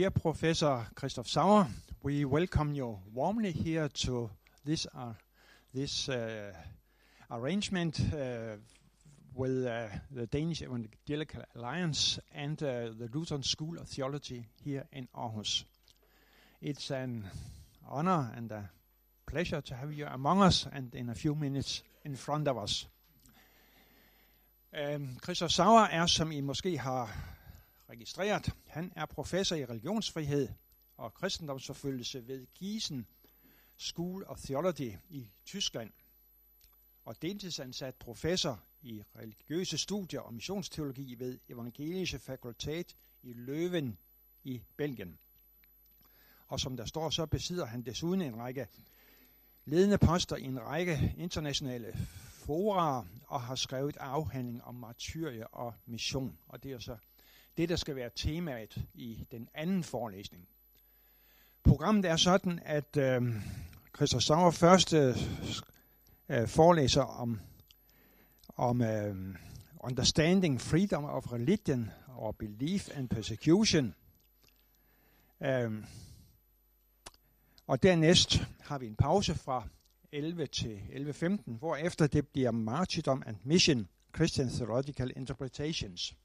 Dear Professor Christof Sauer, we welcome you warmly here to this uh, this uh, arrangement uh, with uh, the Danish Evangelical Alliance and uh, the Lutheran School of Theology here in Aarhus. It's an honor and a pleasure to have you among us and in a few minutes in front of us. Um, Christof Sauer er, som I måske har registreret, han er professor i religionsfrihed og kristendomsforfølgelse ved Gießen School of Theology i Tyskland og deltidsansat professor i religiøse studier og missionsteologi ved Evangelische Fakultet i Løven i Belgien. Og som der står, så besidder han desuden en række ledende poster i en række internationale fora og har skrevet afhandling om martyrie og mission. Og det er så det, der skal være temaet i den anden forelæsning. Programmet er sådan, at øh, Christoph Sauer først øh, forelæser om, om øh, Understanding Freedom of Religion or Belief and Persecution. Øh, og dernæst har vi en pause fra 11 til 11.15, hvor efter det bliver Martyrdom and Mission, Christian Theological Interpretations.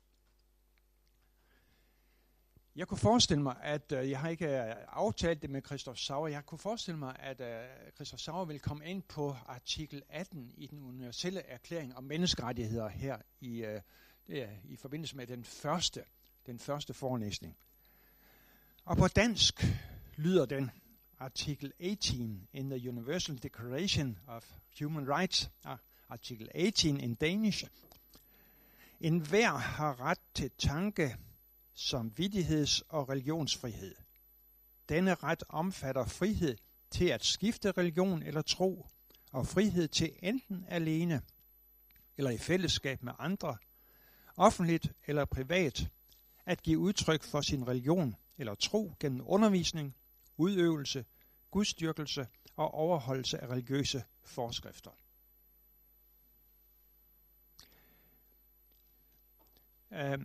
Jeg kunne forestille mig, at øh, jeg har ikke øh, aftalt det med Christoph Sauer, jeg kunne forestille mig, at øh, Christoph Sauer vil komme ind på artikel 18 i den universelle erklæring om menneskerettigheder her i, øh, det i forbindelse med den første, den første forelæsning. Og på dansk lyder den artikel 18 in the Universal Declaration of Human Rights, ah, artikel 18 in Danish. En hver har ret til tanke, samvittigheds- og religionsfrihed. Denne ret omfatter frihed til at skifte religion eller tro, og frihed til enten alene eller i fællesskab med andre, offentligt eller privat, at give udtryk for sin religion eller tro gennem undervisning, udøvelse, gudstyrkelse og overholdelse af religiøse forskrifter. Uh,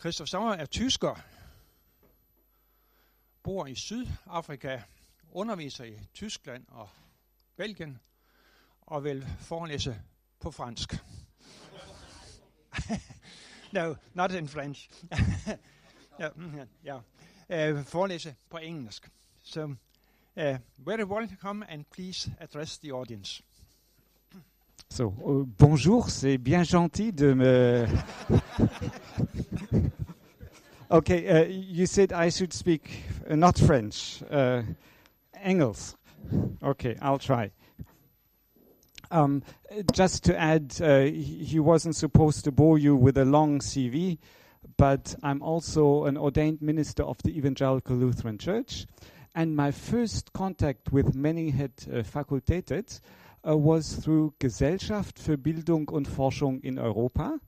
Christoph Sauer er tysker, bor i Sydafrika, underviser i Tyskland og Belgien, og vil forelæse på fransk. no, not in French. Mm, ja, ja. Uh, forelæse på engelsk. So, uh, øh, very welcome and please address the audience. So, uh, bonjour, c'est bien gentil de me Okay, uh, you said I should speak uh, not French, uh, Engels. Okay, I'll try. Um, just to add, uh, he wasn't supposed to bore you with a long CV, but I'm also an ordained minister of the Evangelical Lutheran Church. And my first contact with uh, Fakultetet uh, Äh, was through Gesellschaft für Bildung und Forschung in Europa,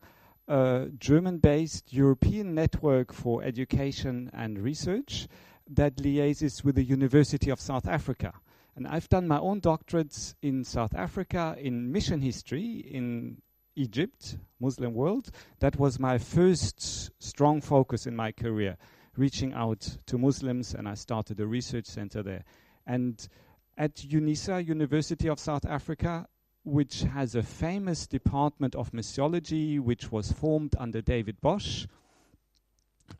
äh, a German based European network for education and research that liaises with the University of South Africa. And I've done my own doctorates in South Africa in mission history in Egypt, Muslim world. That was my first strong focus in my career, reaching out to Muslims, and I started a research center there. And at UNISA, University of South Africa, which has a famous department of missiology, which was formed under David Bosch.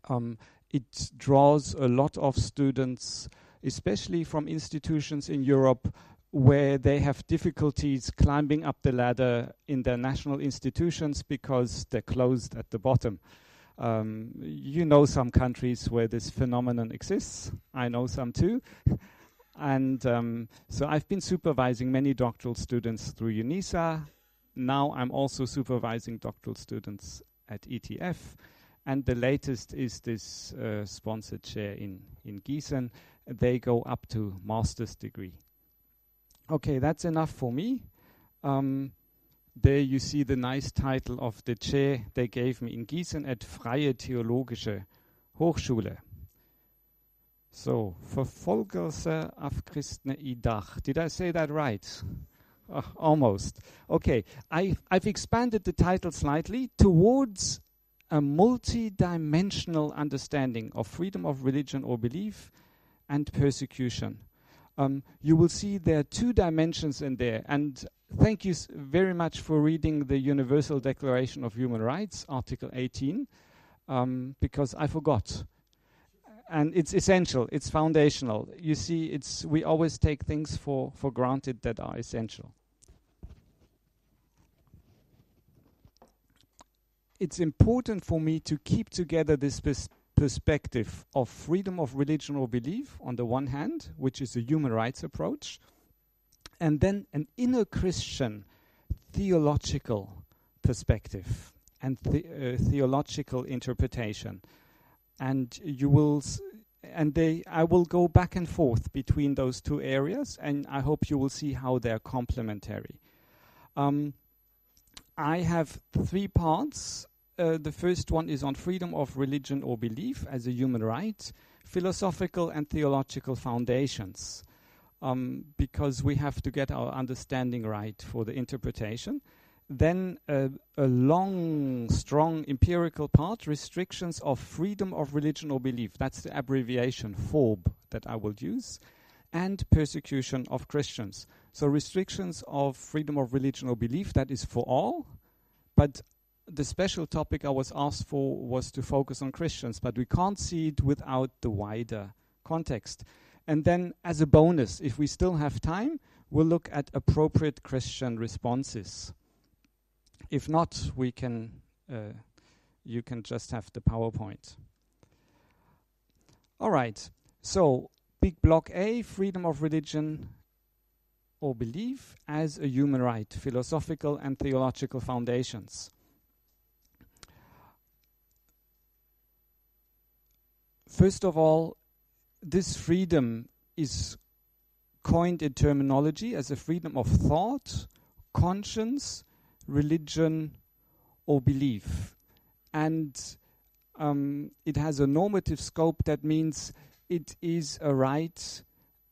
Um, it draws a lot of students, especially from institutions in Europe where they have difficulties climbing up the ladder in their national institutions because they're closed at the bottom. Um, you know some countries where this phenomenon exists. I know some too. And um, so I've been supervising many doctoral students through UNISA. Now I'm also supervising doctoral students at ETF. And the latest is this uh, sponsored chair in, in Gießen. They go up to master's degree. Okay, that's enough for me. Um, there you see the nice title of the chair they gave me in Gießen at Freie Theologische Hochschule. So, Verfolgelse af kristne i dag. Did I say that right? Uh, almost. Okay, I, I've expanded the title slightly towards a multi-dimensional understanding of freedom of religion or belief and persecution. Um, you will see there are two dimensions in there, and thank you very much for reading the Universal Declaration of Human Rights, Article 18, um, because I forgot. And it's essential. It's foundational. You see, it's we always take things for, for granted that are essential. it's important for me to keep together this pers- perspective of freedom of religion or belief on the one hand, which is a human rights approach, and then an inner Christian theological perspective and the, uh, theological interpretation. And you will, and they, I will go back and forth between those two areas, and I hope you will see how they're complementary. Um, I have three parts. Uh, the first one is on freedom of religion or belief as a human right, philosophical and theological foundations, um, because we have to get our understanding right for the interpretation. Then a long, strong empirical part, restrictions of freedom of religion or belief. That's the abbreviation FORB that I will use. And persecution of Christians. So restrictions of freedom of religion or belief, that is for all. But the special topic I was asked for was to focus on Christians, but we can't see it without the wider context. And then, as a bonus, if we still have time, we'll look at appropriate Christian responses. If not, we can, uh, you can just have the PowerPoint. All right. So, big block A, freedom of religion or belief as a human right, philosophical and theological foundations. First of all, this freedom is coined in terminology as a freedom of thought, conscience, religion, or belief. And um, it has a normative scope that means it is a right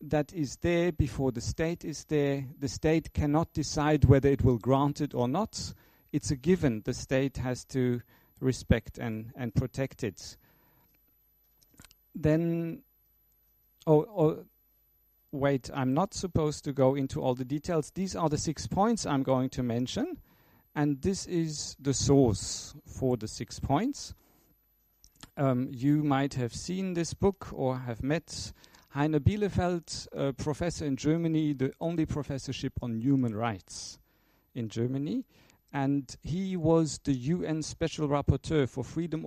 that is there before the state is there. The state cannot decide whether it will grant it or not. It's a given. The state has to respect and, and protect it. Then, oh, oh, wait, I'm not supposed to go into all the details. These are the six points I'm going to mention, and this is the source for the six points. Um, you might have seen this book or have met Heiner Bielefeldt, a professor in Germany, the only professorship on human rights in Germany. And he was the UN Special Rapporteur for freedom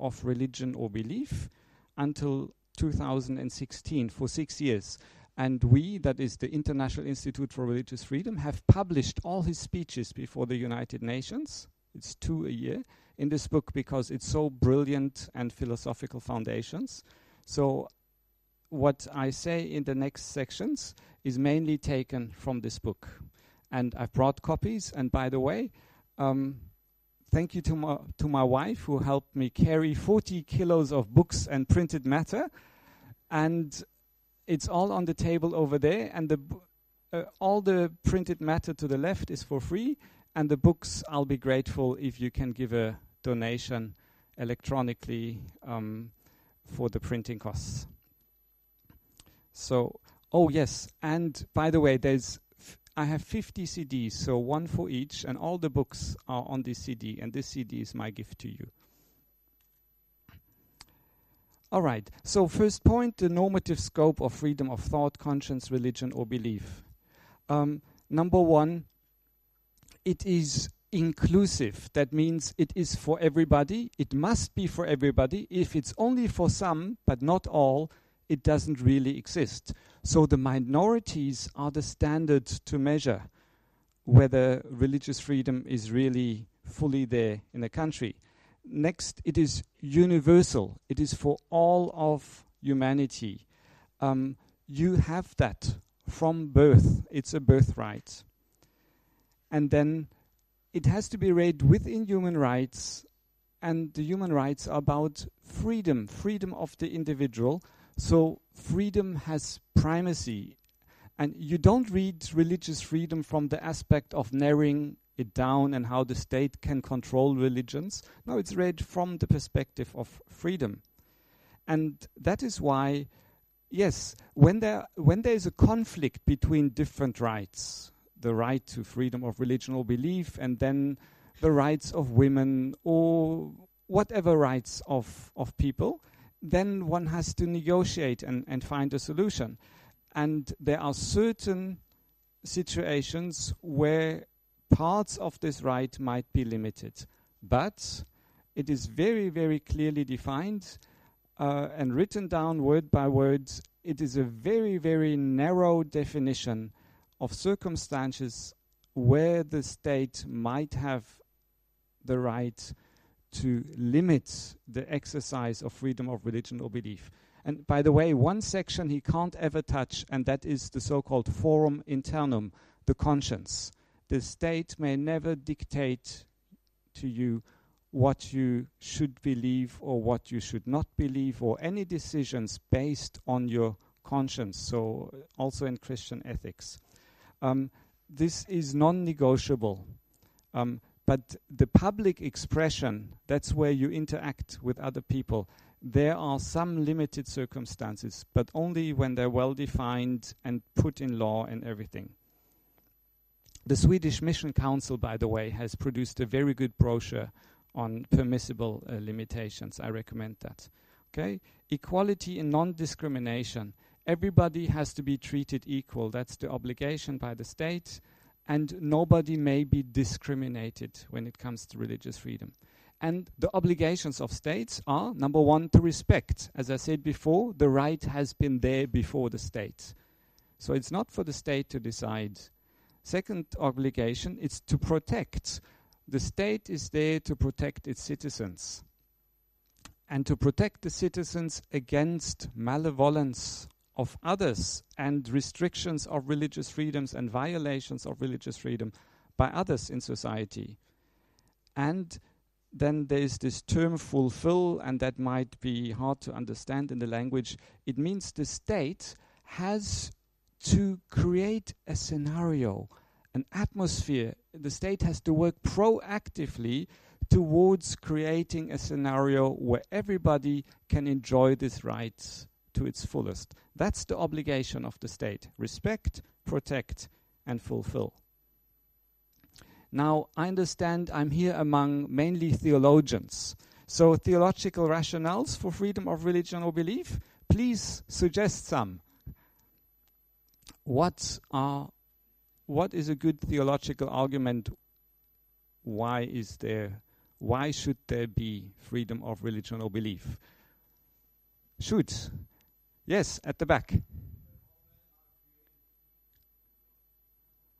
of religion or belief until 2016 for six years. And we, that is the International Institute for Religious Freedom, have published all his speeches before the United Nations. It's two a year in this book because it's so brilliant and philosophical foundations. So what I say in the next sections is mainly taken from this book. And I've brought copies. And by the way, um, thank you to my, to my wife who helped me carry 40 kilos of books and printed matter. And it's all on the table over there. And the uh, all the printed matter to the left is for free. And the books, I'll be grateful if you can give a donation electronically um, for the printing costs. So, oh yes, and by the way, there's I have 50 CDs, so one for each, and all the books are on this CD, and this CD is my gift to you. All right. So first point: the normative scope of freedom of thought, conscience, religion, or belief. Um, number one, it is inclusive. That means it is for everybody. It must be for everybody. If it's only for some, but not all, it doesn't really exist. So the minorities are the standard to measure whether religious freedom is really fully there in a country. Next, it is universal. It is for all of humanity. Um, you have that from birth. It's a birthright. And then it has to be read within human rights, and the human rights are about freedom, freedom of the individual. So freedom has primacy. And you don't read religious freedom from the aspect of narrowing it down and how the state can control religions. No, it's read from the perspective of freedom. And that is why, yes, when there, when there is a conflict between different rights, the right to freedom of religion or belief, and then the rights of women or whatever rights of, of people, then one has to negotiate and, and find a solution. And there are certain situations where parts of this right might be limited. But it is very, very clearly defined uh, and written down word by word. It is a very, very narrow definition of circumstances where the state might have the right to limit the exercise of freedom of religion or belief. And by the way, one section he can't ever touch, and that is the so called forum internum, the conscience. The state may never dictate to you what you should believe or what you should not believe, or any decisions based on your conscience. So, also in Christian ethics. Um, this is non negotiable. Um, but the public expression, that's where you interact with other people. There are some limited circumstances, but only when they're well defined and put in law and everything. The Swedish Mission Council, by the way, has produced a very good brochure on permissible uh, limitations. I recommend that. Okay? Equality and non discrimination. Everybody has to be treated equal. That's the obligation by the state and nobody may be discriminated when it comes to religious freedom. And the obligations of states are number one, to respect. As I said before, the right has been there before the state. So it's not for the state to decide. Second obligation is to protect. The state is there to protect its citizens and to protect the citizens against malevolence of others and restrictions of religious freedoms and violations of religious freedom by others in society. And then there is this term fulfill, and that might be hard to understand in the language. It means the state has to create a scenario, an atmosphere. The state has to work proactively towards creating a scenario where everybody can enjoy these rights to its fullest. That's the obligation of the state respect, protect, and fulfill. Now, I understand I'm here among mainly theologians. So, theological rationales for freedom of religion or belief, please suggest some. What are what is a good theological argument? Why is there why should there be freedom of religion or belief? Should Yes, at the back.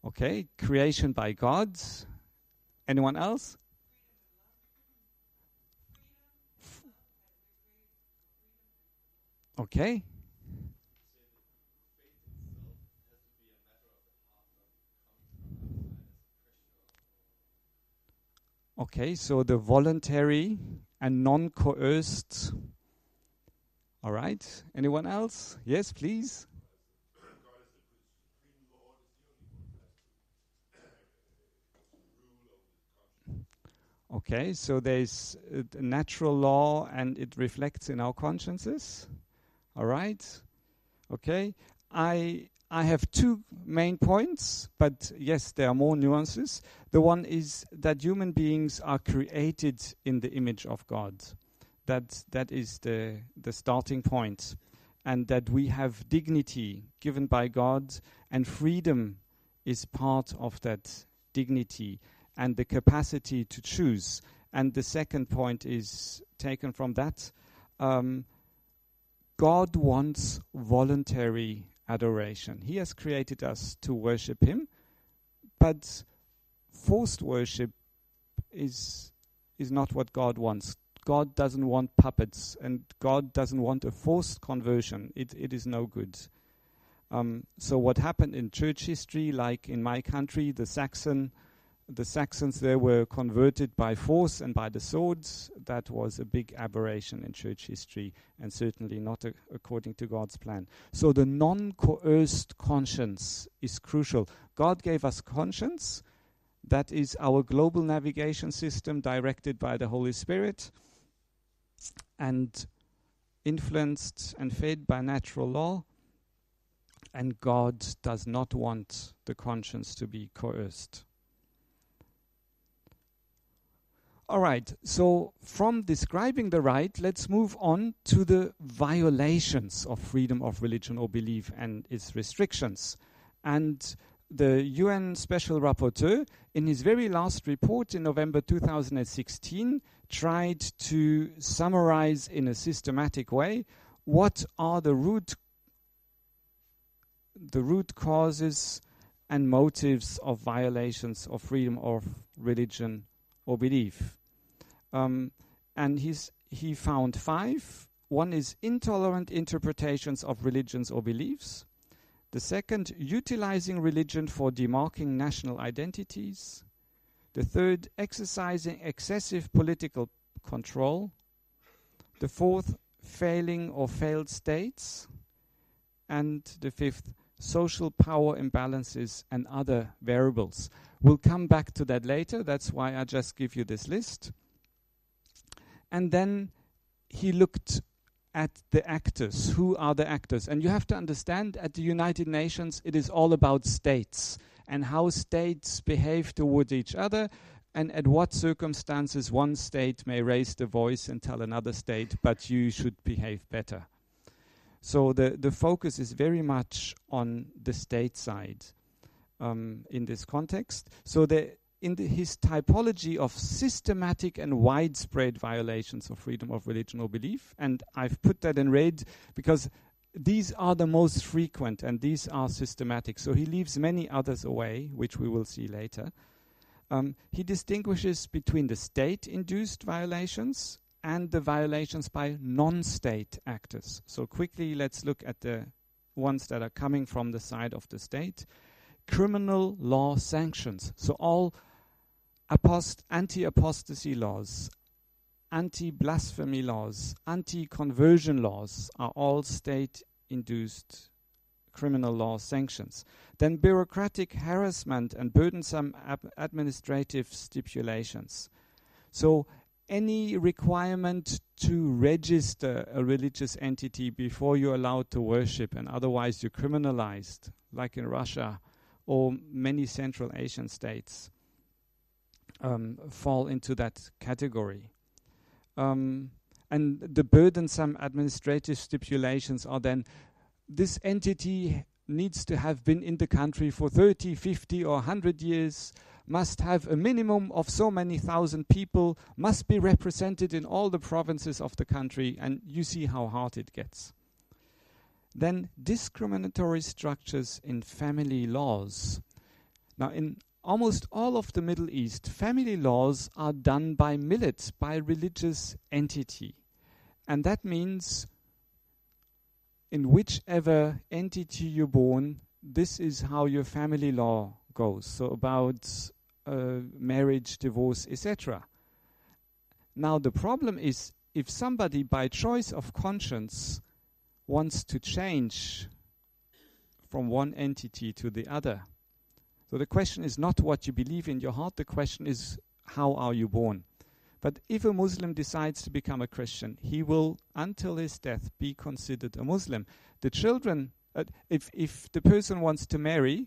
Okay, creation by God. Anyone else? Okay. Okay, so the voluntary and non coerced all right. Anyone else? Yes, please. Okay, so there's a natural law and it reflects in our consciences. All right. Okay. I I have two main points, but yes, there are more nuances. The one is that human beings are created in the image of God that that is the the starting point. and that we have dignity given by God and freedom is part of that dignity and the capacity to choose and the second point is taken from that um, God wants voluntary adoration he has created us to worship him but forced worship is is not what God wants God doesn't want puppets and God doesn't want a forced conversion. It, it is no good. Um, so what happened in church history, like in my country, the Saxon, the Saxons there were converted by force and by the swords. That was a big aberration in church history, and certainly not a, according to God's plan. So the non-coerced conscience is crucial. God gave us conscience, That is our global navigation system directed by the Holy Spirit and influenced and fed by natural law. And God does not want the conscience to be coerced. All right, so from describing the right, let's move on to the violations of freedom of religion or belief and its restrictions. And the UN Special Rapporteur, in his very last report in November 2016, tried to summarize in a systematic way what are the root the root causes and motives of violations of freedom of religion or belief. Um, and he's, he found five. One is intolerant interpretations of religions or beliefs. The second, utilizing religion for demarking national identities. The third, exercising excessive political control. The fourth, failing or failed states. And the fifth, social power imbalances and other variables. We'll come back to that later. That's why I just give you this list. And then he looked at the actors. Who are the actors? And you have to understand at the United Nations, it is all about states and how states behave toward each other and at what circumstances one state may raise the voice and tell another state, but you should behave better. So the, the focus is very much on the state side um, in this context. So the in the, his typology of systematic and widespread violations of freedom of religion or belief. And I've put that in red because these are the most frequent and these are systematic. So he leaves many others away, which we will see later. Um, he distinguishes between the state induced violations and the violations by non state actors. So, quickly, let's look at the ones that are coming from the side of the state. Criminal law sanctions. So, all apost- anti apostasy laws, anti blasphemy laws, anti conversion laws are all state induced criminal law sanctions. Then bureaucratic harassment and burdensome administrative stipulations. So, any requirement to register a religious entity before you're allowed to worship, and otherwise you're criminalized, like in Russia or many Central Asian states um, fall into that category. Um, and the burdensome administrative stipulations are then this entity needs to have been in the country for 30, 50, or 100 years, must have a minimum of so many thousand people, must be represented in all the provinces of the country, and you see how hard it gets. Then discriminatory structures in family laws. Now, in almost all of the Middle East, family laws are done by millet, by religious entity. And that means in whichever entity you're born, this is how your family law goes. So about uh, marriage, divorce, etc. Now the problem is if somebody by choice of conscience wants to change from one entity to the other, so the question is not what you believe in your heart, the question is how are you born? But if a Muslim decides to become a Christian, he will, until his death, be considered a Muslim. The children, uh, if, if the person wants to marry,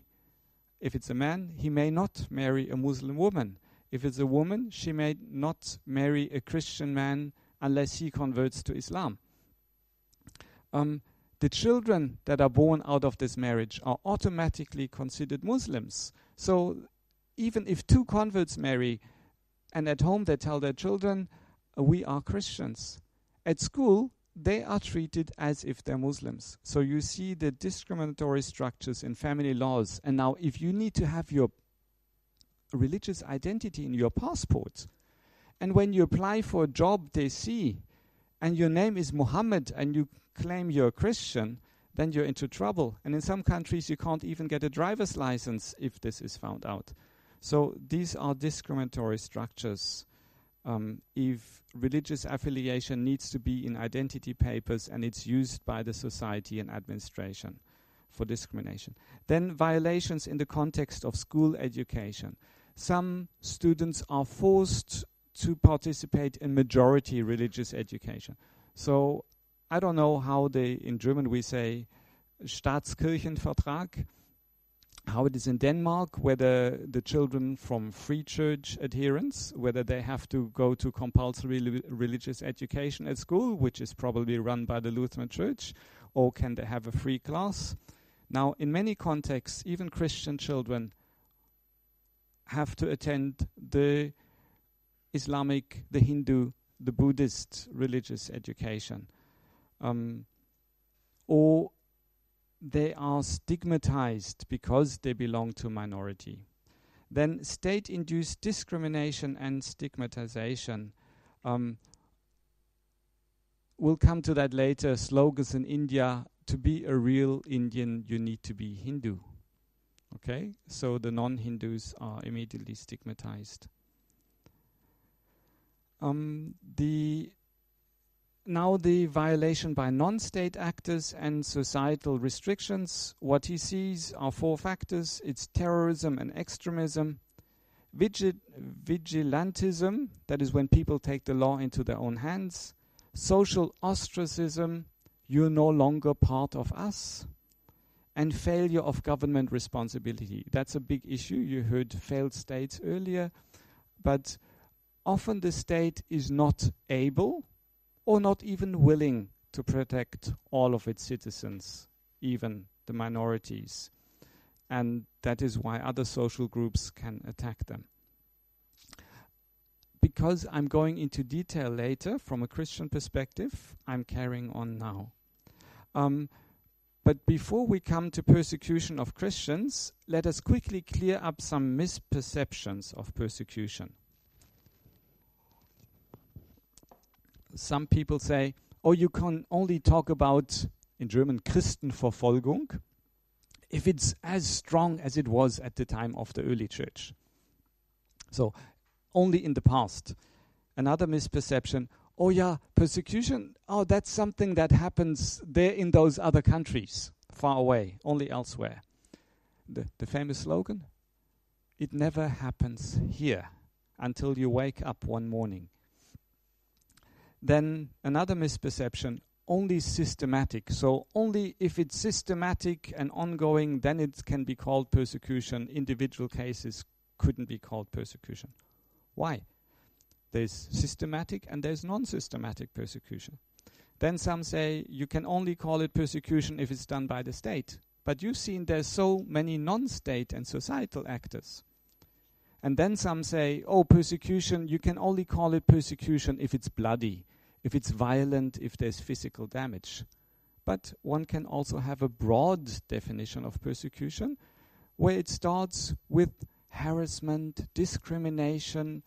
if it's a man, he may not marry a Muslim woman. If it's a woman, she may not marry a Christian man unless he converts to Islam. Um, the children that are born out of this marriage are automatically considered Muslims. So even if two converts marry, and at home they tell their children, uh, we are Christians. At school, they are treated as if they're Muslims. So you see the discriminatory structures in family laws. And now, if you need to have your religious identity in your passport, and when you apply for a job, they see, and your name is Muhammad, and you claim you're a Christian, then you're into trouble. And in some countries, you can't even get a driver's license if this is found out. So these are discriminatory structures. Um, if religious affiliation needs to be in identity papers and it's used by the society and administration for discrimination. Then violations in the context of school education. some students are forced to participate in majority religious education. So I don't know how they, in German we say Staatskirchenvertrag, how it is in Denmark, whether the children from free church adherents, whether they have to go to compulsory li- religious education at school, which is probably run by the Lutheran Church, or can they have a free class? Now, in many contexts, even Christian children have to attend the Islamic, the Hindu, the Buddhist religious education. Um, or they are stigmatized because they belong to minority. Then state induced discrimination and stigmatization. Um, we'll come to that later. Slogans in India to be a real Indian, you need to be Hindu. Okay? So the non Hindus are immediately stigmatized. Um, the now the violation by non-state actors and societal restrictions. What he sees are four factors: it's terrorism and extremism, Vigil- vigilantism, that is when people take the law into their own hands, social ostracism, you're no longer part of us, and failure of government responsibility. That's a big issue. You heard failed states earlier, but often the state is not able or not even willing to protect all of its citizens, even the minorities. And that is why other social groups can attack them. Because I'm going into detail later from a Christian perspective, I'm carrying on now. Um, but before we come to persecution of Christians, let us quickly clear up some misperceptions of persecution. Some people say, oh, you can only talk about, in German, Christenverfolgung, if it's as strong as it was at the time of the early church. So, only in the past. Another misperception oh, yeah, persecution, oh, that's something that happens there in those other countries, far away, only elsewhere. The, the famous slogan it never happens here until you wake up one morning. Then another misperception only systematic. So, only if it's systematic and ongoing, then it can be called persecution. Individual cases couldn't be called persecution. Why? There's systematic and there's non systematic persecution. Then some say you can only call it persecution if it's done by the state. But you've seen there's so many non state and societal actors. And then some say, oh, persecution, you can only call it persecution if it's bloody, if it's violent, if there's physical damage. But one can also have a broad definition of persecution where it starts with harassment, discrimination,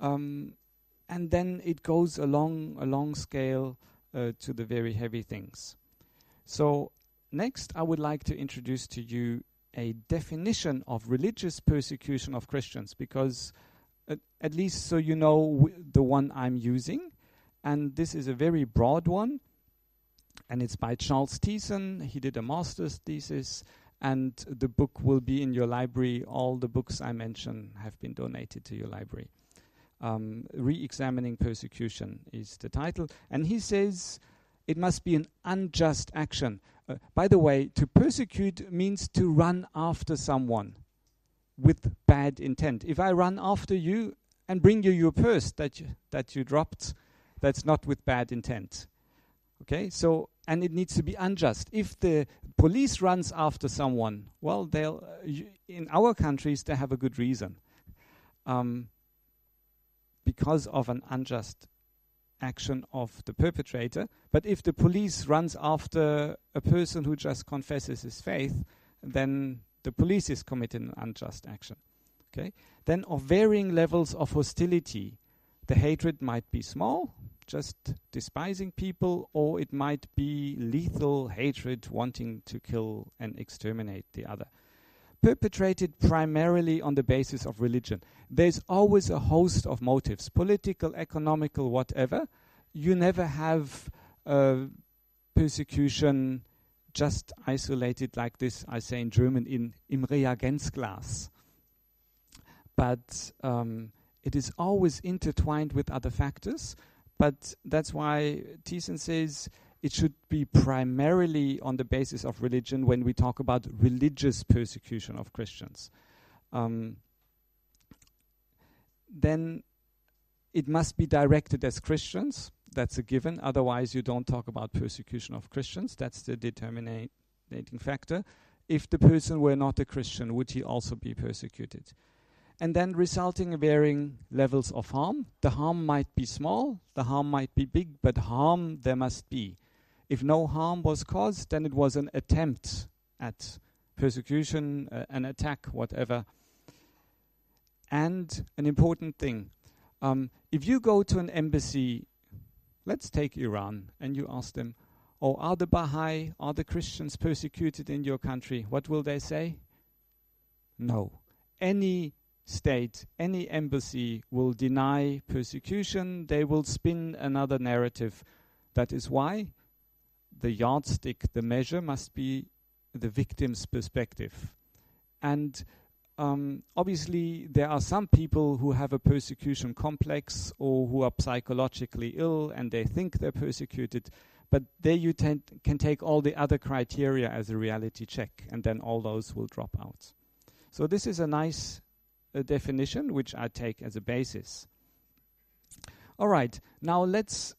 um, and then it goes along a long scale uh, to the very heavy things. So, next, I would like to introduce to you a definition of religious persecution of Christians, because uh, at least so you know the one I'm using, and this is a very broad one, and it's by Charles Tieszen. He did a master's thesis, and the book will be in your library. All the books I mention have been donated to your library. Um, Re-examining persecution is the title, and he says it must be an unjust action. Uh, by the way, to persecute means to run after someone with bad intent. If I run after you and bring you your purse that you, that you dropped, that's not with bad intent. Okay, so and it needs to be unjust. If the police runs after someone, well, they'll uh, in our countries they have a good reason. Um, because of an unjust action of the perpetrator. But if the police runs after a person who just confesses his faith, then the police is committing an unjust action. Okay? Then of varying levels of hostility, the hatred might be small, just despising people, or it might be lethal hatred wanting to kill and exterminate the other perpetrated primarily on the basis of religion. There's always a host of motives, political, economical, whatever. You never have uh, persecution just isolated like this, I say in German, in, im Reagenzglas. but um, it is always intertwined with other factors. But that's why Tieszen says it should be primarily on the basis of religion when we talk about religious persecution of Christians. Um, then it must be directed as Christians. That's a given. Otherwise, you don't talk about persecution of Christians. That's the determinating factor. If the person were not a Christian, would he also be persecuted? And then resulting in varying levels of harm. The harm might be small, the harm might be big, but harm there must be. If no harm was caused, then it was an attempt at persecution, uh, an attack, whatever. And an important thing um, if you go to an embassy, let's take Iran, and you ask them, Oh, are the Baha'i, are the Christians persecuted in your country? What will they say? No. Any state, any embassy will deny persecution. They will spin another narrative. That is why the yardstick, the measure, must be the victim's perspective. And um, obviously, there are some people who have a persecution complex or who are psychologically ill and they think they're persecuted. But there you can take all the other criteria as a reality check, and then all those will drop out. So, this is a nice uh, definition which I take as a basis. All right, now let's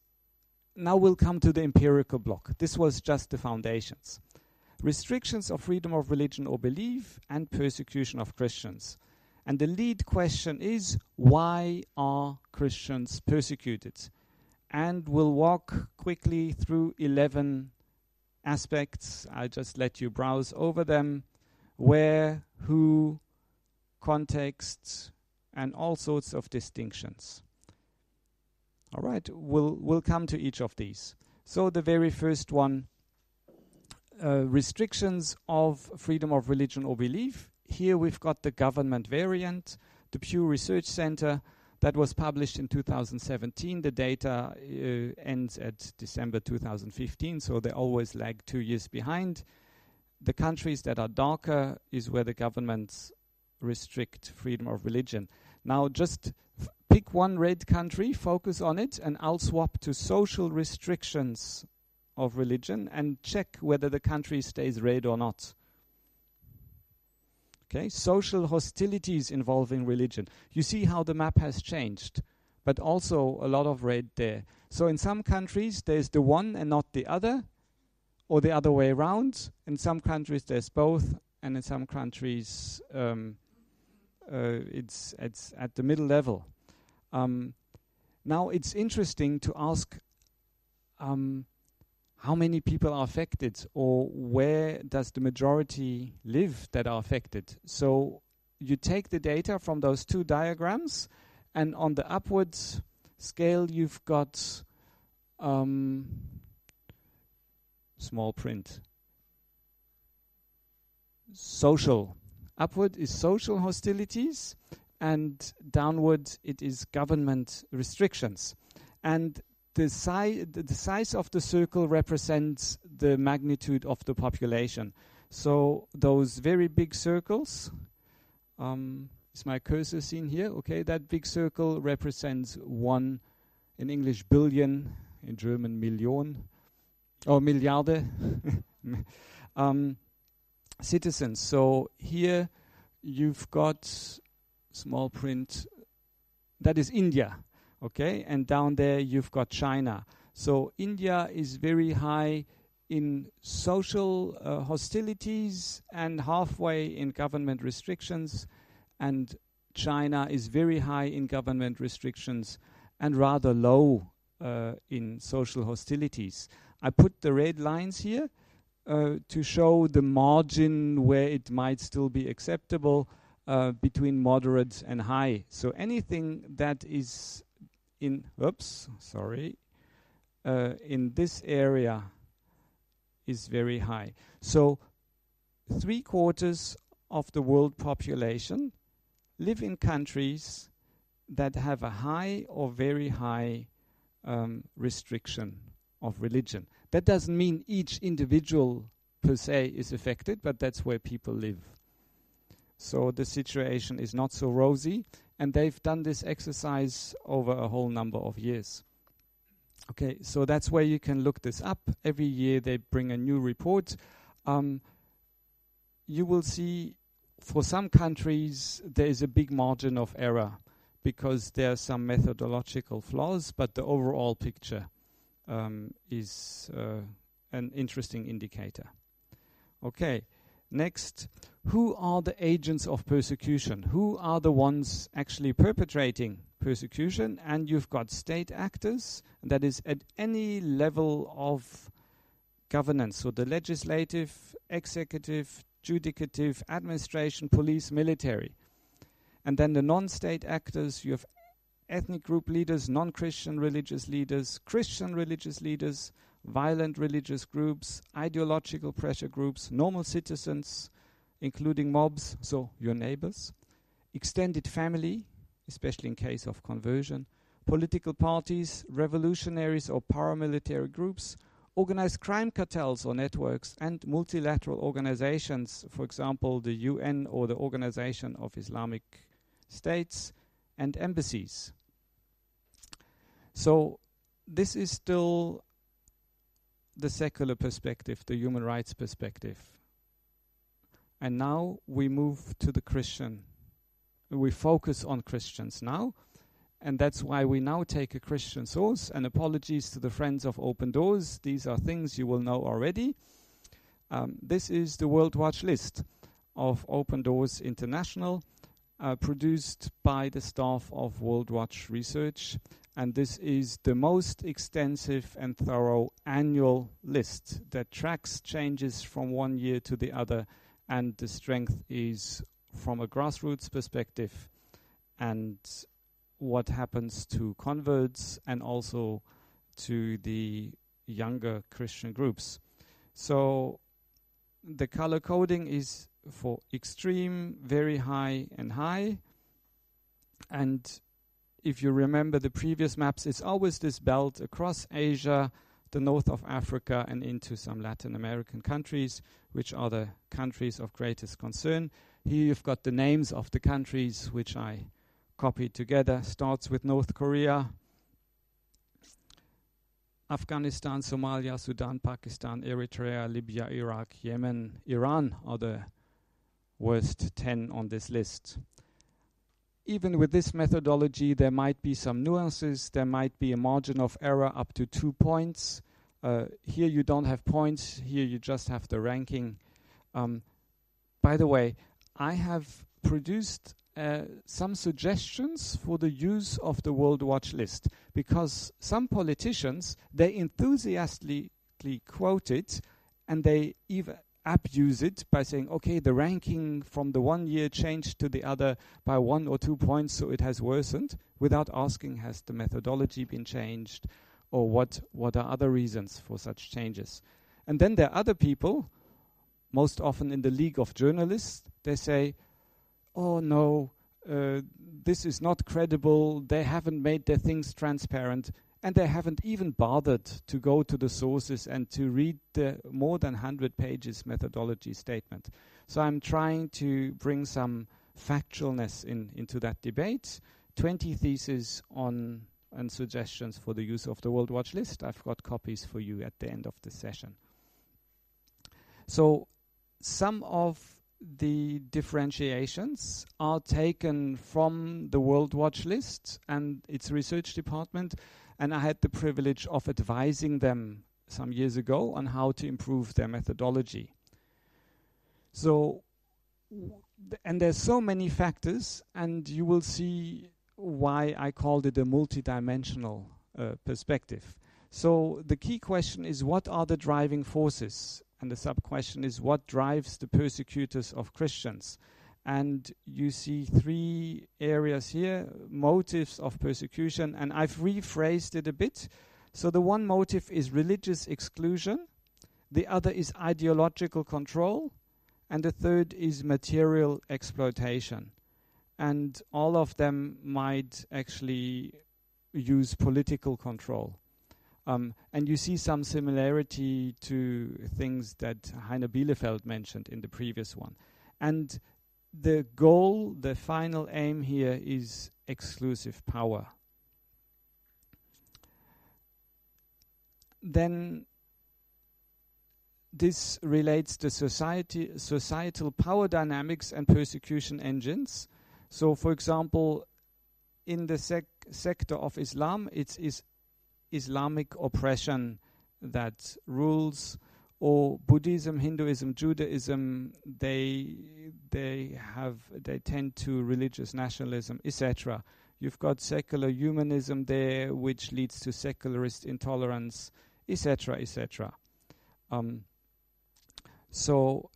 now we'll come to the empirical block. This was just the foundations restrictions of freedom of religion or belief, and persecution of Christians. And the lead question is why are Christians persecuted? And we'll walk quickly through 11 aspects. I'll just let you browse over them where, who, context, and all sorts of distinctions. All right, we'll, we'll come to each of these. So, the very first one uh, restrictions of freedom of religion or belief. Here we've got the government variant, the Pew Research Center that was published in 2017. The data uh, ends at December 2015, so they always lag two years behind. The countries that are darker is where the governments restrict freedom of religion. Now, just pick one red country, focus on it, and I'll swap to social restrictions of religion and check whether the country stays red or not. Okay, social hostilities involving religion. You see how the map has changed, but also a lot of red there. So in some countries there's the one and not the other, or the other way around. In some countries there's both, and in some countries um, uh, it's it's at the middle level. Um, now it's interesting to ask. Um, how many people are affected or where does the majority live that are affected. So you take the data from those two diagrams, and on the upwards scale, you've got um, small print. Social. Upward is social hostilities, and downward it is government restrictions. And the, si- the size of the circle represents the magnitude of the population. So those very big circles, um, is my cursor seen here? Okay, that big circle represents one, in English, billion, in German, Million, or Milliarde um, citizens. So here you've got small print, that is India okay? And down there you've got china. So india is very high in social uh, hostilities and halfway in government restrictions. And china is very high in government restrictions and rather low uh, in social hostilities. I put the red lines here to show the margin where it might still be acceptable uh, between moderate and high. So anything that is in oops sorry uh, in this area is very high so three quarters of the world population live in countries that have a high or very high um, restriction of religion that doesn't mean each individual per se is affected but that's where people live So the situation is not so rosy, and they've done this exercise over a whole number of years. Okay, so that's where you can look this up. Every year they bring a new report. Um, you will see for some countries there is a big margin of error because there are some methodological flaws, but the overall picture um, is uh, an interesting indicator. Okay, next, who are the agents of persecution? Who are the ones actually perpetrating persecution? And you've got state actors, that is at any level of governance, so the legislative, executive, judicative, administration, police, military. And then the non state actors, you have ethnic group leaders, non Christian religious leaders, Christian religious leaders, violent religious groups, ideological pressure groups, normal citizens, including mobs, so your neighbors, extended family, especially in case of conversion, political parties, revolutionaries or paramilitary groups, organized crime cartels or networks, and multilateral organizations, for example, the UN or the Organization of Islamic States, and embassies. So, this is still the secular perspective, the human rights perspective. And now we move to the Christian. We focus on Christians now. And that's why we now take a Christian source. And apologies to the friends of Open Doors. These are things you will know already. Um, this is the World Watch list of Open Doors International, uh, produced by the staff of World Watch Research and this is the most extensive and thorough annual list that tracks changes from one year to the other, and the strength is from a grassroots perspective and what happens to converts and also to the younger Christian groups. So the color coding is for extreme, very high, and high. And if you remember the previous maps, it's always this belt across Asia, the north of Africa, and into some Latin American countries, which are the countries of greatest concern. Here you've got the names of the countries which I copied together. Starts with North Korea, Afghanistan, Somalia, Sudan, Pakistan, Eritrea, Libya, Iraq, Yemen, Iran are the worst 10 on this list even with this methodology, there might be some nuances. There might be a margin of error up to two points. Uh, here you don't have points. Here you just have the ranking. Um, by the way, I have produced uh, some suggestions for the use of the World Watch list because some politicians they enthusiastically quote it and they even abuse it by saying, okay, the ranking from the one year changed to the other by one or two points, so it has worsened, without asking, has the methodology been changed, or what, what are other reasons for such changes? And then there are other people, most often in the League of Journalists, they say, oh no, uh, this is not credible, they haven't made their things transparent, and they haven't even bothered to go to the sources and to read the more than 100 pages methodology statement. So I'm trying to bring some factualness in, into that debate. 20 theses on and suggestions for the use of the World Watch list. I've got copies for you at the end of the session. So some of the differentiations are taken from the World Watch list and its research department and I had the privilege of advising them some years ago on how to improve their methodology. So, and there's so many factors, and you will see why I called it a multidimensional uh, perspective. So the key question is what are the driving forces? And the sub question is what drives the persecutors of Christians? And you see three areas here motives of persecution and i've rephrased it a bit. So the one motive is religious exclusion the other is ideological control and the third is material exploitation. And all of them might actually use political control. Um, and you see some similarity to things that Heiner Bielefeldt mentioned in the previous one. And the goal, the final aim here is exclusive power. Then this relates to society, societal power dynamics and persecution engines. So, for example, in the sec sector of Islam, it is Islamic oppression that rules, or Buddhism, Hinduism, Judaism. They they have they tend to religious nationalism, etc. You've got secular humanism there, which leads to secularist intolerance, etc., etc. Um, so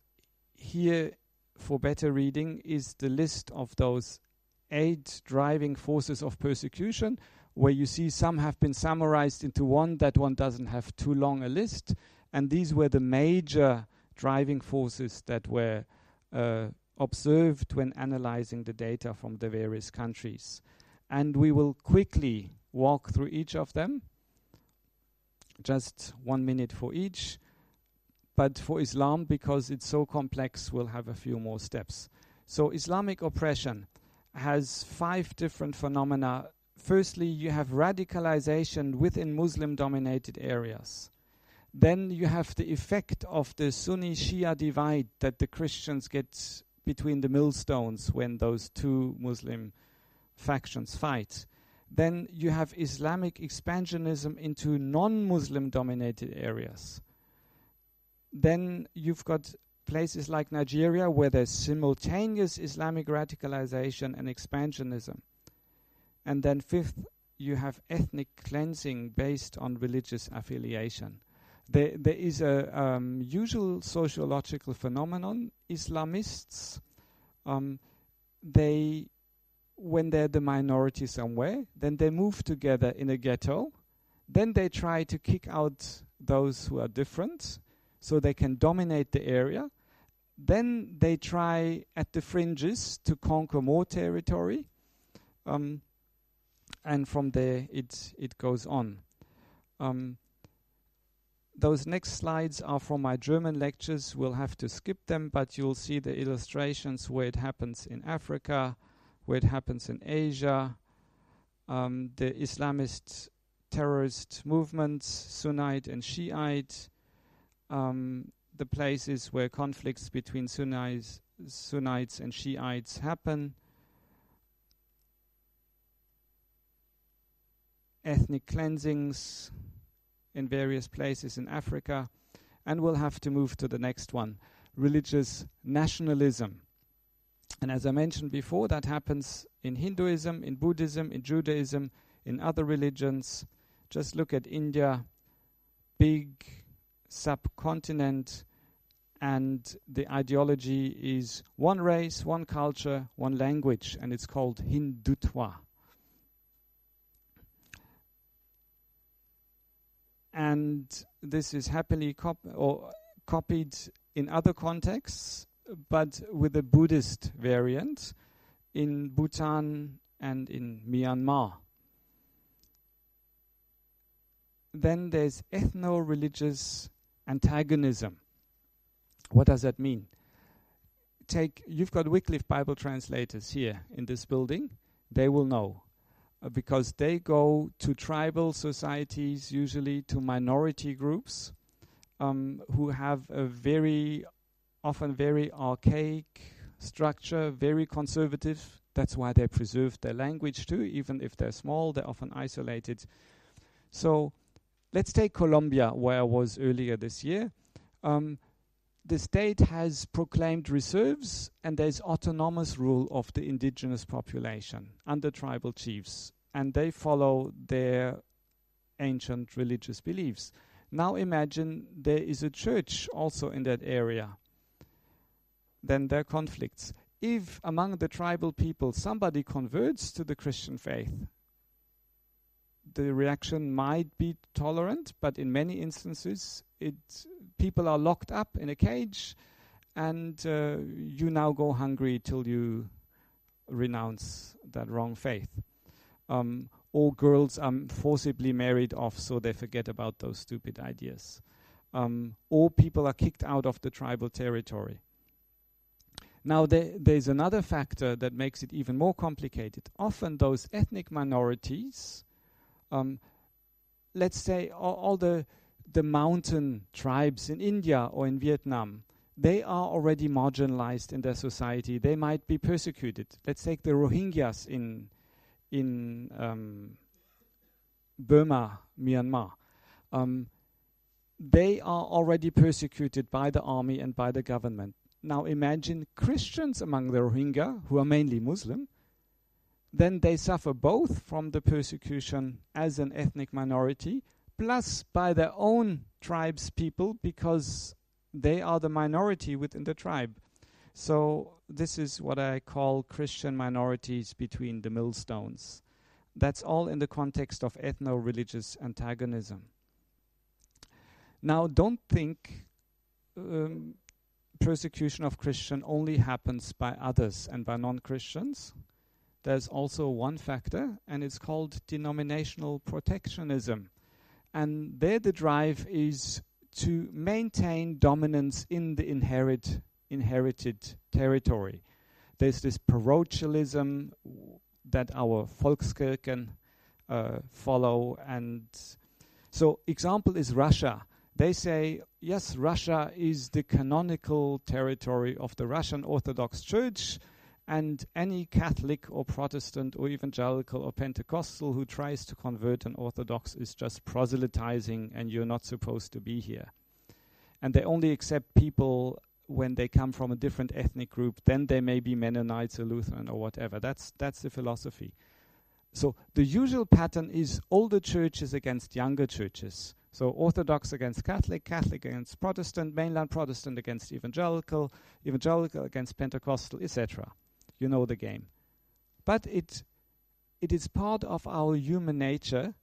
here, for better reading, is the list of those eight driving forces of persecution, where you see some have been summarized into one, that one doesn't have too long a list. And these were the major driving forces that were uh, observed when analyzing the data from the various countries. And we will quickly walk through each of them, just one minute for each. But for Islam, because it's so complex, we'll have a few more steps. So, Islamic oppression has five different phenomena. Firstly, you have radicalization within Muslim dominated areas. Then you have the effect of the Sunni Shia divide that the Christians get between the millstones when those two Muslim factions fight. Then you have Islamic expansionism into non Muslim dominated areas then you've got places like Nigeria where there's simultaneous Islamic radicalization and expansionism. And then, fifth, you have ethnic cleansing based on religious affiliation. There, there is a um, usual sociological phenomenon. Islamists, um, they, when they're the minority somewhere, then they move together in a ghetto. Then they try to kick out those who are different so they can dominate the area. Then they try at the fringes to conquer more territory. Um, and from there it, it goes on. Um, those next slides are from my German lectures. We'll have to skip them, but you'll see the illustrations where it happens in Africa, where it happens in Asia, um, the Islamist terrorist movements, Sunnite and Shiite, um, the places where conflicts between Sunnis, Sunnites and Shiites happen, ethnic cleansings in various places in Africa, and we'll have to move to the next one religious nationalism. And as I mentioned before, that happens in Hinduism, in Buddhism, in Judaism, in other religions. Just look at India, big subcontinent, and the ideology is one race, one culture, one language, and it's called Hindutva. And this is happily cop- or copied in other contexts, but with a Buddhist variant in Bhutan and in Myanmar. Then there's ethno religious antagonism. What does that mean? Take you've got Wycliffe Bible translators here in this building. They will know because they go to tribal societies, usually to minority groups, um, who have a very often very archaic structure, very conservative. That's why they preserve their language too, even if they're small. They're often isolated. So Let's take Colombia, where I was earlier this year. Um, the state has proclaimed reserves, and there's autonomous rule of the indigenous population under tribal chiefs, and they follow their ancient religious beliefs. Now imagine there is a church also in that area. Then there are conflicts. If among the tribal people somebody converts to the Christian faith, the reaction might be tolerant, but in many instances, it people are locked up in a cage, and uh, you now go hungry till you renounce that wrong faith. Um, all girls are forcibly married off, so they forget about those stupid ideas. Um, all people are kicked out of the tribal territory. Now, there, there's another factor that makes it even more complicated. Often, those ethnic minorities, um, let's say all, all, the, the mountain tribes in India or in Vietnam, they are already marginalized in their society. They might be persecuted. Let's take the Rohingyas in, in um, Burma, Myanmar. Um, they are already persecuted by the army and by the government. Now imagine Christians among the Rohingya, who are mainly Muslim, then they suffer both from the persecution as an ethnic minority, plus by their own tribes people, because they are the minority within the tribe. So this is what I call Christian minorities between the millstones. That's all in the context of ethno-religious antagonism. Now, don't think um, persecution of Christian only happens by others and by non-Christians. There's also one factor, and it's called denominational protectionism. And there the drive is to maintain dominance in the inherit, inherited territory. There's this parochialism that our Volkskirchen uh, follow. And so example is Russia. They say, yes, Russia is the canonical territory of the Russian Orthodox Church, and any Catholic or Protestant or evangelical or Pentecostal who tries to convert an Orthodox is just proselytizing, and you're not supposed to be here. And they only accept people when they come from a different ethnic group, then they may be Mennonites or Lutheran or whatever. That's that's the philosophy. So the usual pattern is older churches against younger churches. So Orthodox against Catholic, Catholic against Protestant, mainland Protestant against evangelical, evangelical against Pentecostal, etc. You know the game. But it it is part of our human nature.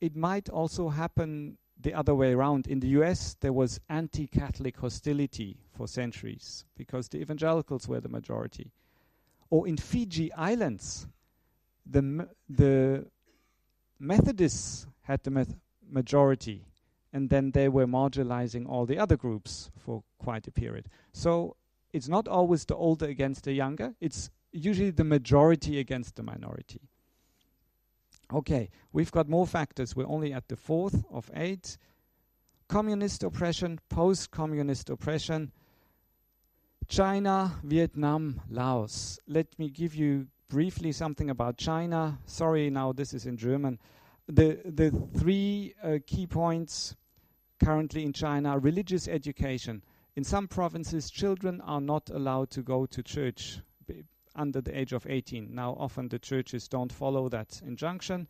It might also happen the other way around. In the US, there was anti Catholic hostility for centuries because the evangelicals were the majority. Or in Fiji Islands, the, the Methodists had the meth- majority, and then they were marginalizing all the other groups for quite a period. So it's not always the older against the younger, it's usually the majority against the minority. Okay, we've got more factors. We're only at the fourth of eight. Communist oppression, post communist oppression, China, Vietnam, Laos. Let me give you briefly something about China. Sorry, now this is in German. The, the three uh, key points currently in China religious education. In some provinces, children are not allowed to go to church under the age of 18. Now, often the churches don't follow that injunction.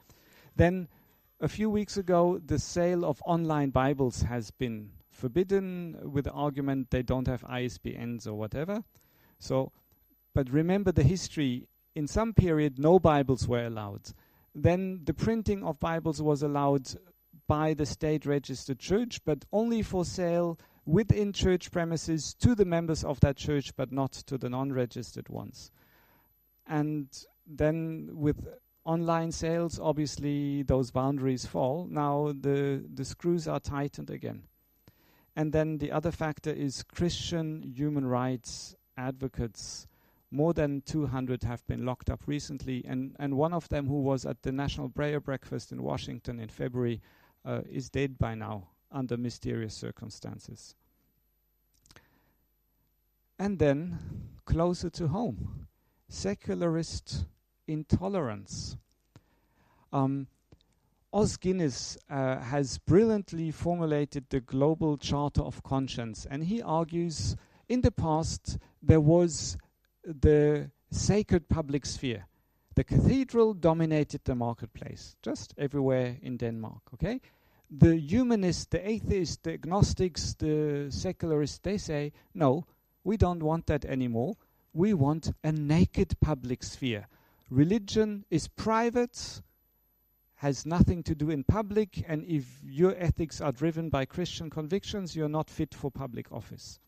Then, a few weeks ago, the sale of online Bibles has been forbidden with the argument they don't have ISBNs or whatever. So, but remember the history. In some period, no Bibles were allowed. Then the printing of Bibles was allowed by the state registered church, but only for sale within church premises to the members of that church, but not to the non registered ones. And then with online sales, obviously those boundaries fall. Now the, the screws are tightened again. And then the other factor is Christian human rights advocates. More than 200 have been locked up recently, and, and one of them, who was at the National Prayer Breakfast in Washington in February, uh, is dead by now under mysterious circumstances. And then, closer to home, secularist intolerance. Um, Guinness uh, has brilliantly formulated the global charter of conscience, and he argues in the past there was the sacred public sphere. The cathedral dominated the marketplace, just everywhere in Denmark, okay? The humanists, the atheists, the agnostics, the secularists, they say, no, we don't want that anymore we want a naked public sphere. Religion is private, has nothing to do in public, and if your ethics are driven by Christian convictions, you're not fit for public office.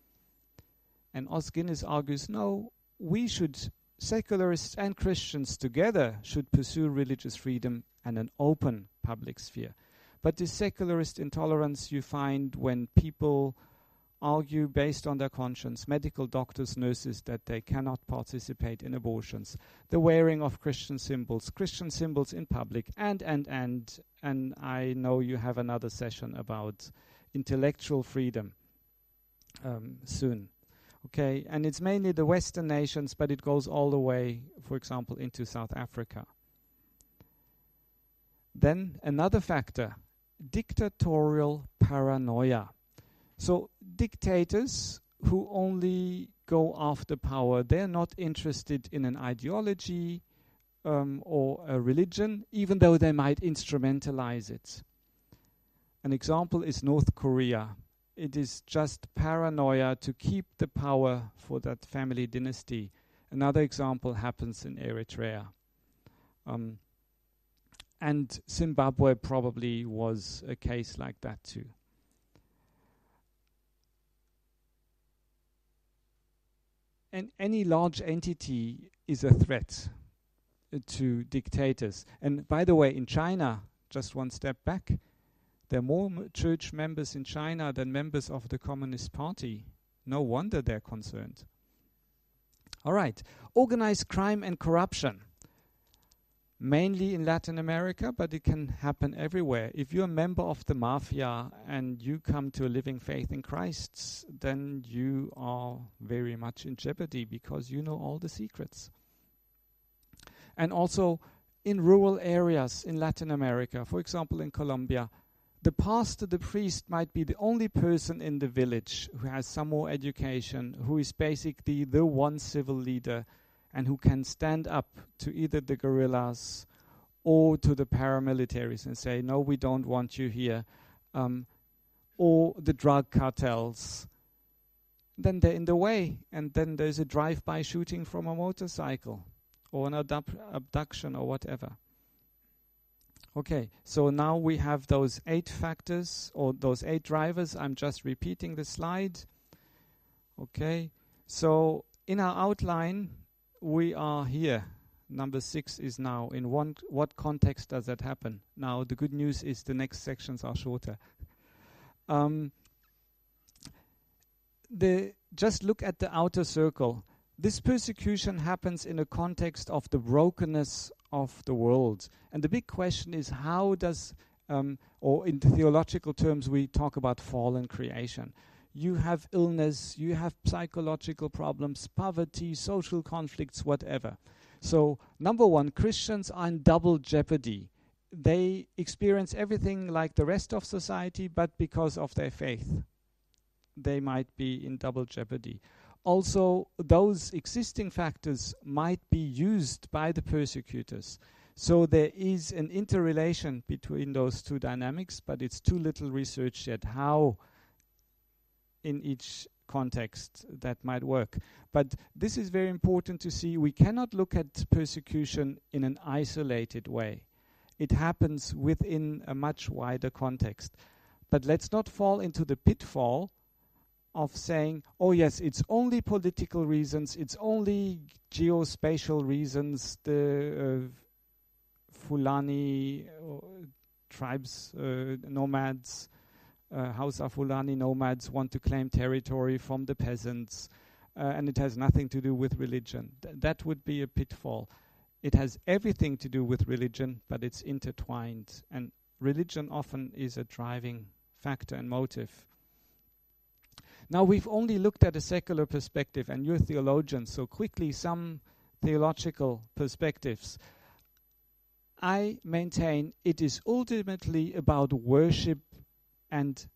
And Os Guinness argues no, we should, secularists and Christians together, should pursue religious freedom and an open public sphere. But the secularist intolerance you find when people argue based on their conscience, medical doctors, nurses, that they cannot participate in abortions, the wearing of Christian symbols, Christian symbols in public, and, and, and, and I know you have another session about intellectual freedom um, soon. Okay, and it's mainly the Western nations, but it goes all the way, for example, into South Africa. Then another factor dictatorial paranoia. So, dictators who only go after power, they're not interested in an ideology um, or a religion, even though they might instrumentalize it. An example is North Korea. It is just paranoia to keep the power for that family dynasty. Another example happens in Eritrea. Um, and Zimbabwe probably was a case like that too. And any large entity is a threat uh, to dictators. And by the way, in China, just one step back, there are more church members in China than members of the Communist Party. No wonder they're concerned. All right, organized crime and corruption mainly in Latin America, but it can happen everywhere. If you're a member of the mafia and you come to a living faith in Christ, then you are very much in jeopardy because you know all the secrets. And also in rural areas in Latin America, for example in Colombia, the pastor, the priest might be the only person in the village who has some more education, who is basically the one civil leader and who can stand up to either the guerrillas or to the paramilitaries and say, no, we don't want you here, um, or the drug cartels, then they're in the way, and then there's a drive by shooting from a motorcycle or an abduction or whatever. Okay, so now we have those eight factors or those eight drivers. I'm just repeating the slide. Okay, so in our outline, we are here. Number six is now. In one, what context does that happen? Now, the good news is the next sections are shorter. Um, the, just look at the outer circle. This persecution happens in a context of the brokenness of the world. And the big question is how does, um, or in theological terms, we talk about fallen creation you have illness, you have psychological problems, poverty, social conflicts, whatever. So, number one, Christians are in double jeopardy. They experience everything like the rest of society, but because of their faith, they might be in double jeopardy. Also, those existing factors might be used by the persecutors. So there is an interrelation between those two dynamics, but it's too little research yet how in each context that might work. But this is very important to see. We cannot look at persecution in an isolated way. It happens within a much wider context. But let's not fall into the pitfall of saying, oh, yes, it's only political reasons, it's only geospatial reasons, the uh, Fulani uh, tribes, uh, nomads, uh, Hausa Fulani nomads want to claim territory from the peasants, uh, and it has nothing to do with religion. Th- that would be a pitfall. It has everything to do with religion, but it's intertwined, and religion often is a driving factor and motive. Now, we've only looked at a secular perspective, and you're theologians, so quickly some theological perspectives. I maintain it is ultimately about worship and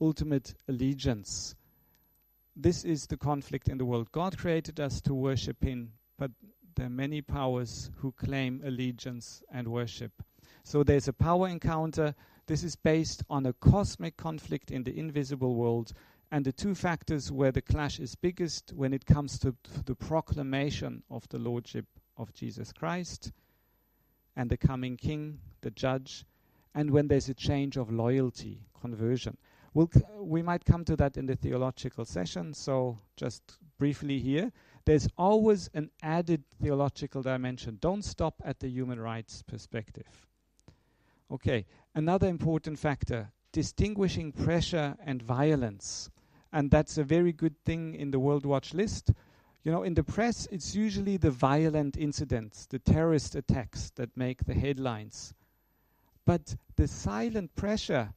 ultimate allegiance. This is the conflict in the world. God created us to worship Him, but there are many powers who claim allegiance and worship. So there's a power encounter. This is based on a cosmic conflict in the invisible world. And the two factors where the clash is biggest when it comes to, to the proclamation of the Lordship of Jesus Christ and the coming King, the Judge, and when there's a change of loyalty, conversion. We'll c- we might come to that in the theological session, so just briefly here. There's always an added theological dimension. Don't stop at the human rights perspective. Okay, another important factor distinguishing pressure and violence. and that's a very good thing in the World Watch list. You know, in the press, it's usually the violent incidents, the terrorist attacks that make the headlines. But the silent pressure,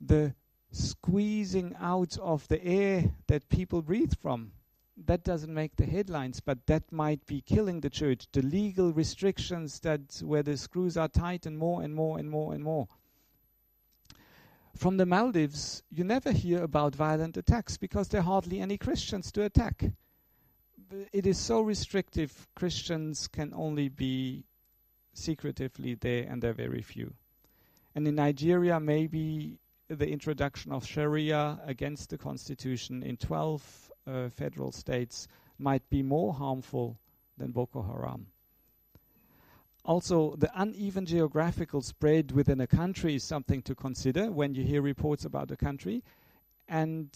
the squeezing out of the air that people breathe from, that doesn't make the headlines, but that might be killing the church. The legal restrictions that where the screws are tight and more and more and more and more. From the Maldives, you never hear about violent attacks because there are hardly any Christians to attack. It is so restrictive, Christians can only be secretively there, and there are very few. And in Nigeria, maybe the introduction of Sharia against the constitution in 12 uh, federal states might be more harmful than Boko Haram. Also, the uneven geographical spread within a country is something to consider when you hear reports about a country. And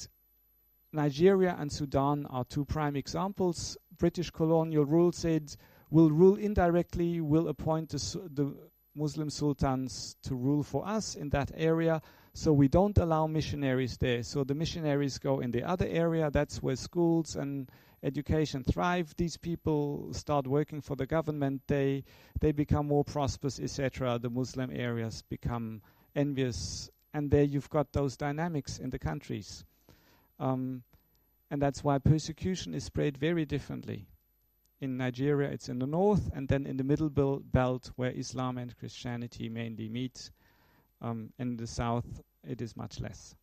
Nigeria and Sudan are two prime examples. British colonial rule said will rule indirectly, will appoint the, the Muslim sultans to rule for us in that area. So we don't allow missionaries there. So the missionaries go in the other area. That's where schools and education thrive. These people start working for the government. They they become more prosperous, etc. The Muslim areas become envious, and there you've got those dynamics in the countries. Um, and that's why persecution is spread very differently. In Nigeria, it's in the north, and then in the middle belt where Islam and Christianity mainly meet. Um, in the south, it is much less.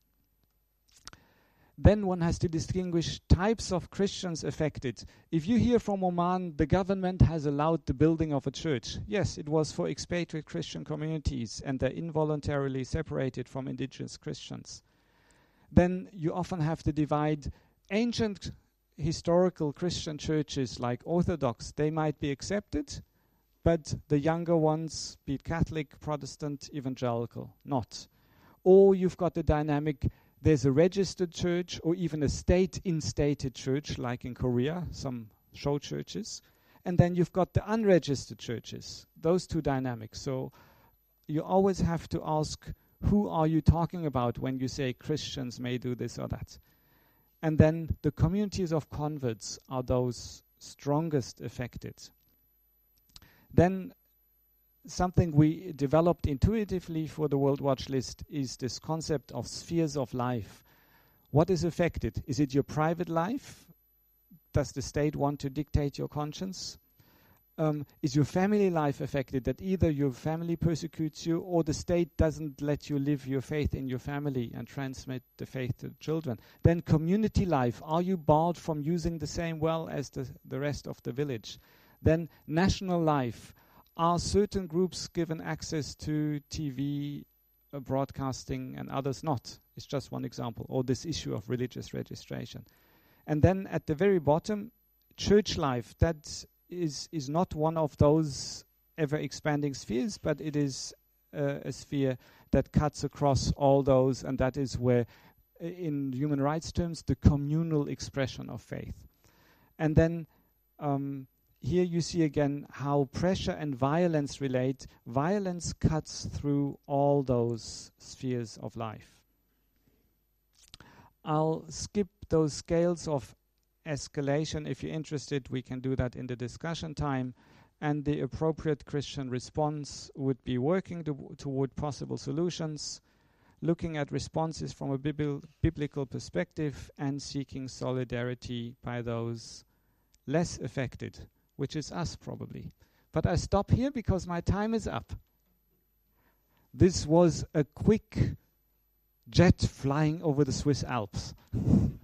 Then one has to distinguish types of Christians affected. If you hear from Oman, the government has allowed the building of a church. Yes, it was for expatriate Christian communities, and they're involuntarily separated from indigenous Christians. Then you often have to divide ancient historical Christian churches like Orthodox, they might be accepted, but the younger ones, be it Catholic, Protestant, evangelical, not. Or you've got the dynamic there's a registered church or even a state instated church, like in Korea, some show churches. And then you've got the unregistered churches, those two dynamics. So you always have to ask who are you talking about when you say Christians may do this or that? And then the communities of converts are those strongest affected. Then something we developed intuitively for the World Watch List is this concept of spheres of life. What is affected? Is it your private life? Does the state want to dictate your conscience? Um, is your family life affected? That either your family persecutes you or the state doesn't let you live your faith in your family and transmit the faith to the children. Then, community life. Are you barred from using the same well as the, the rest of the village? Then, national life are certain groups given access to TV uh, broadcasting and others not? It's just one example. Or this issue of religious registration. And then at the very bottom, church life. That is, is not one of those ever expanding spheres, but it is uh, a sphere that cuts across all those, and that is where, in human rights terms, the communal expression of faith. And then um, here you see again how pressure and violence relate. Violence cuts through all those spheres of life. I'll skip those scales of escalation. If you're interested, we can do that in the discussion time. And the appropriate Christian response would be working to toward possible solutions, looking at responses from a biblical perspective, and seeking solidarity by those less affected which is us probably. But I stop here because my time is up. This was a quick jet flying over the Swiss Alps.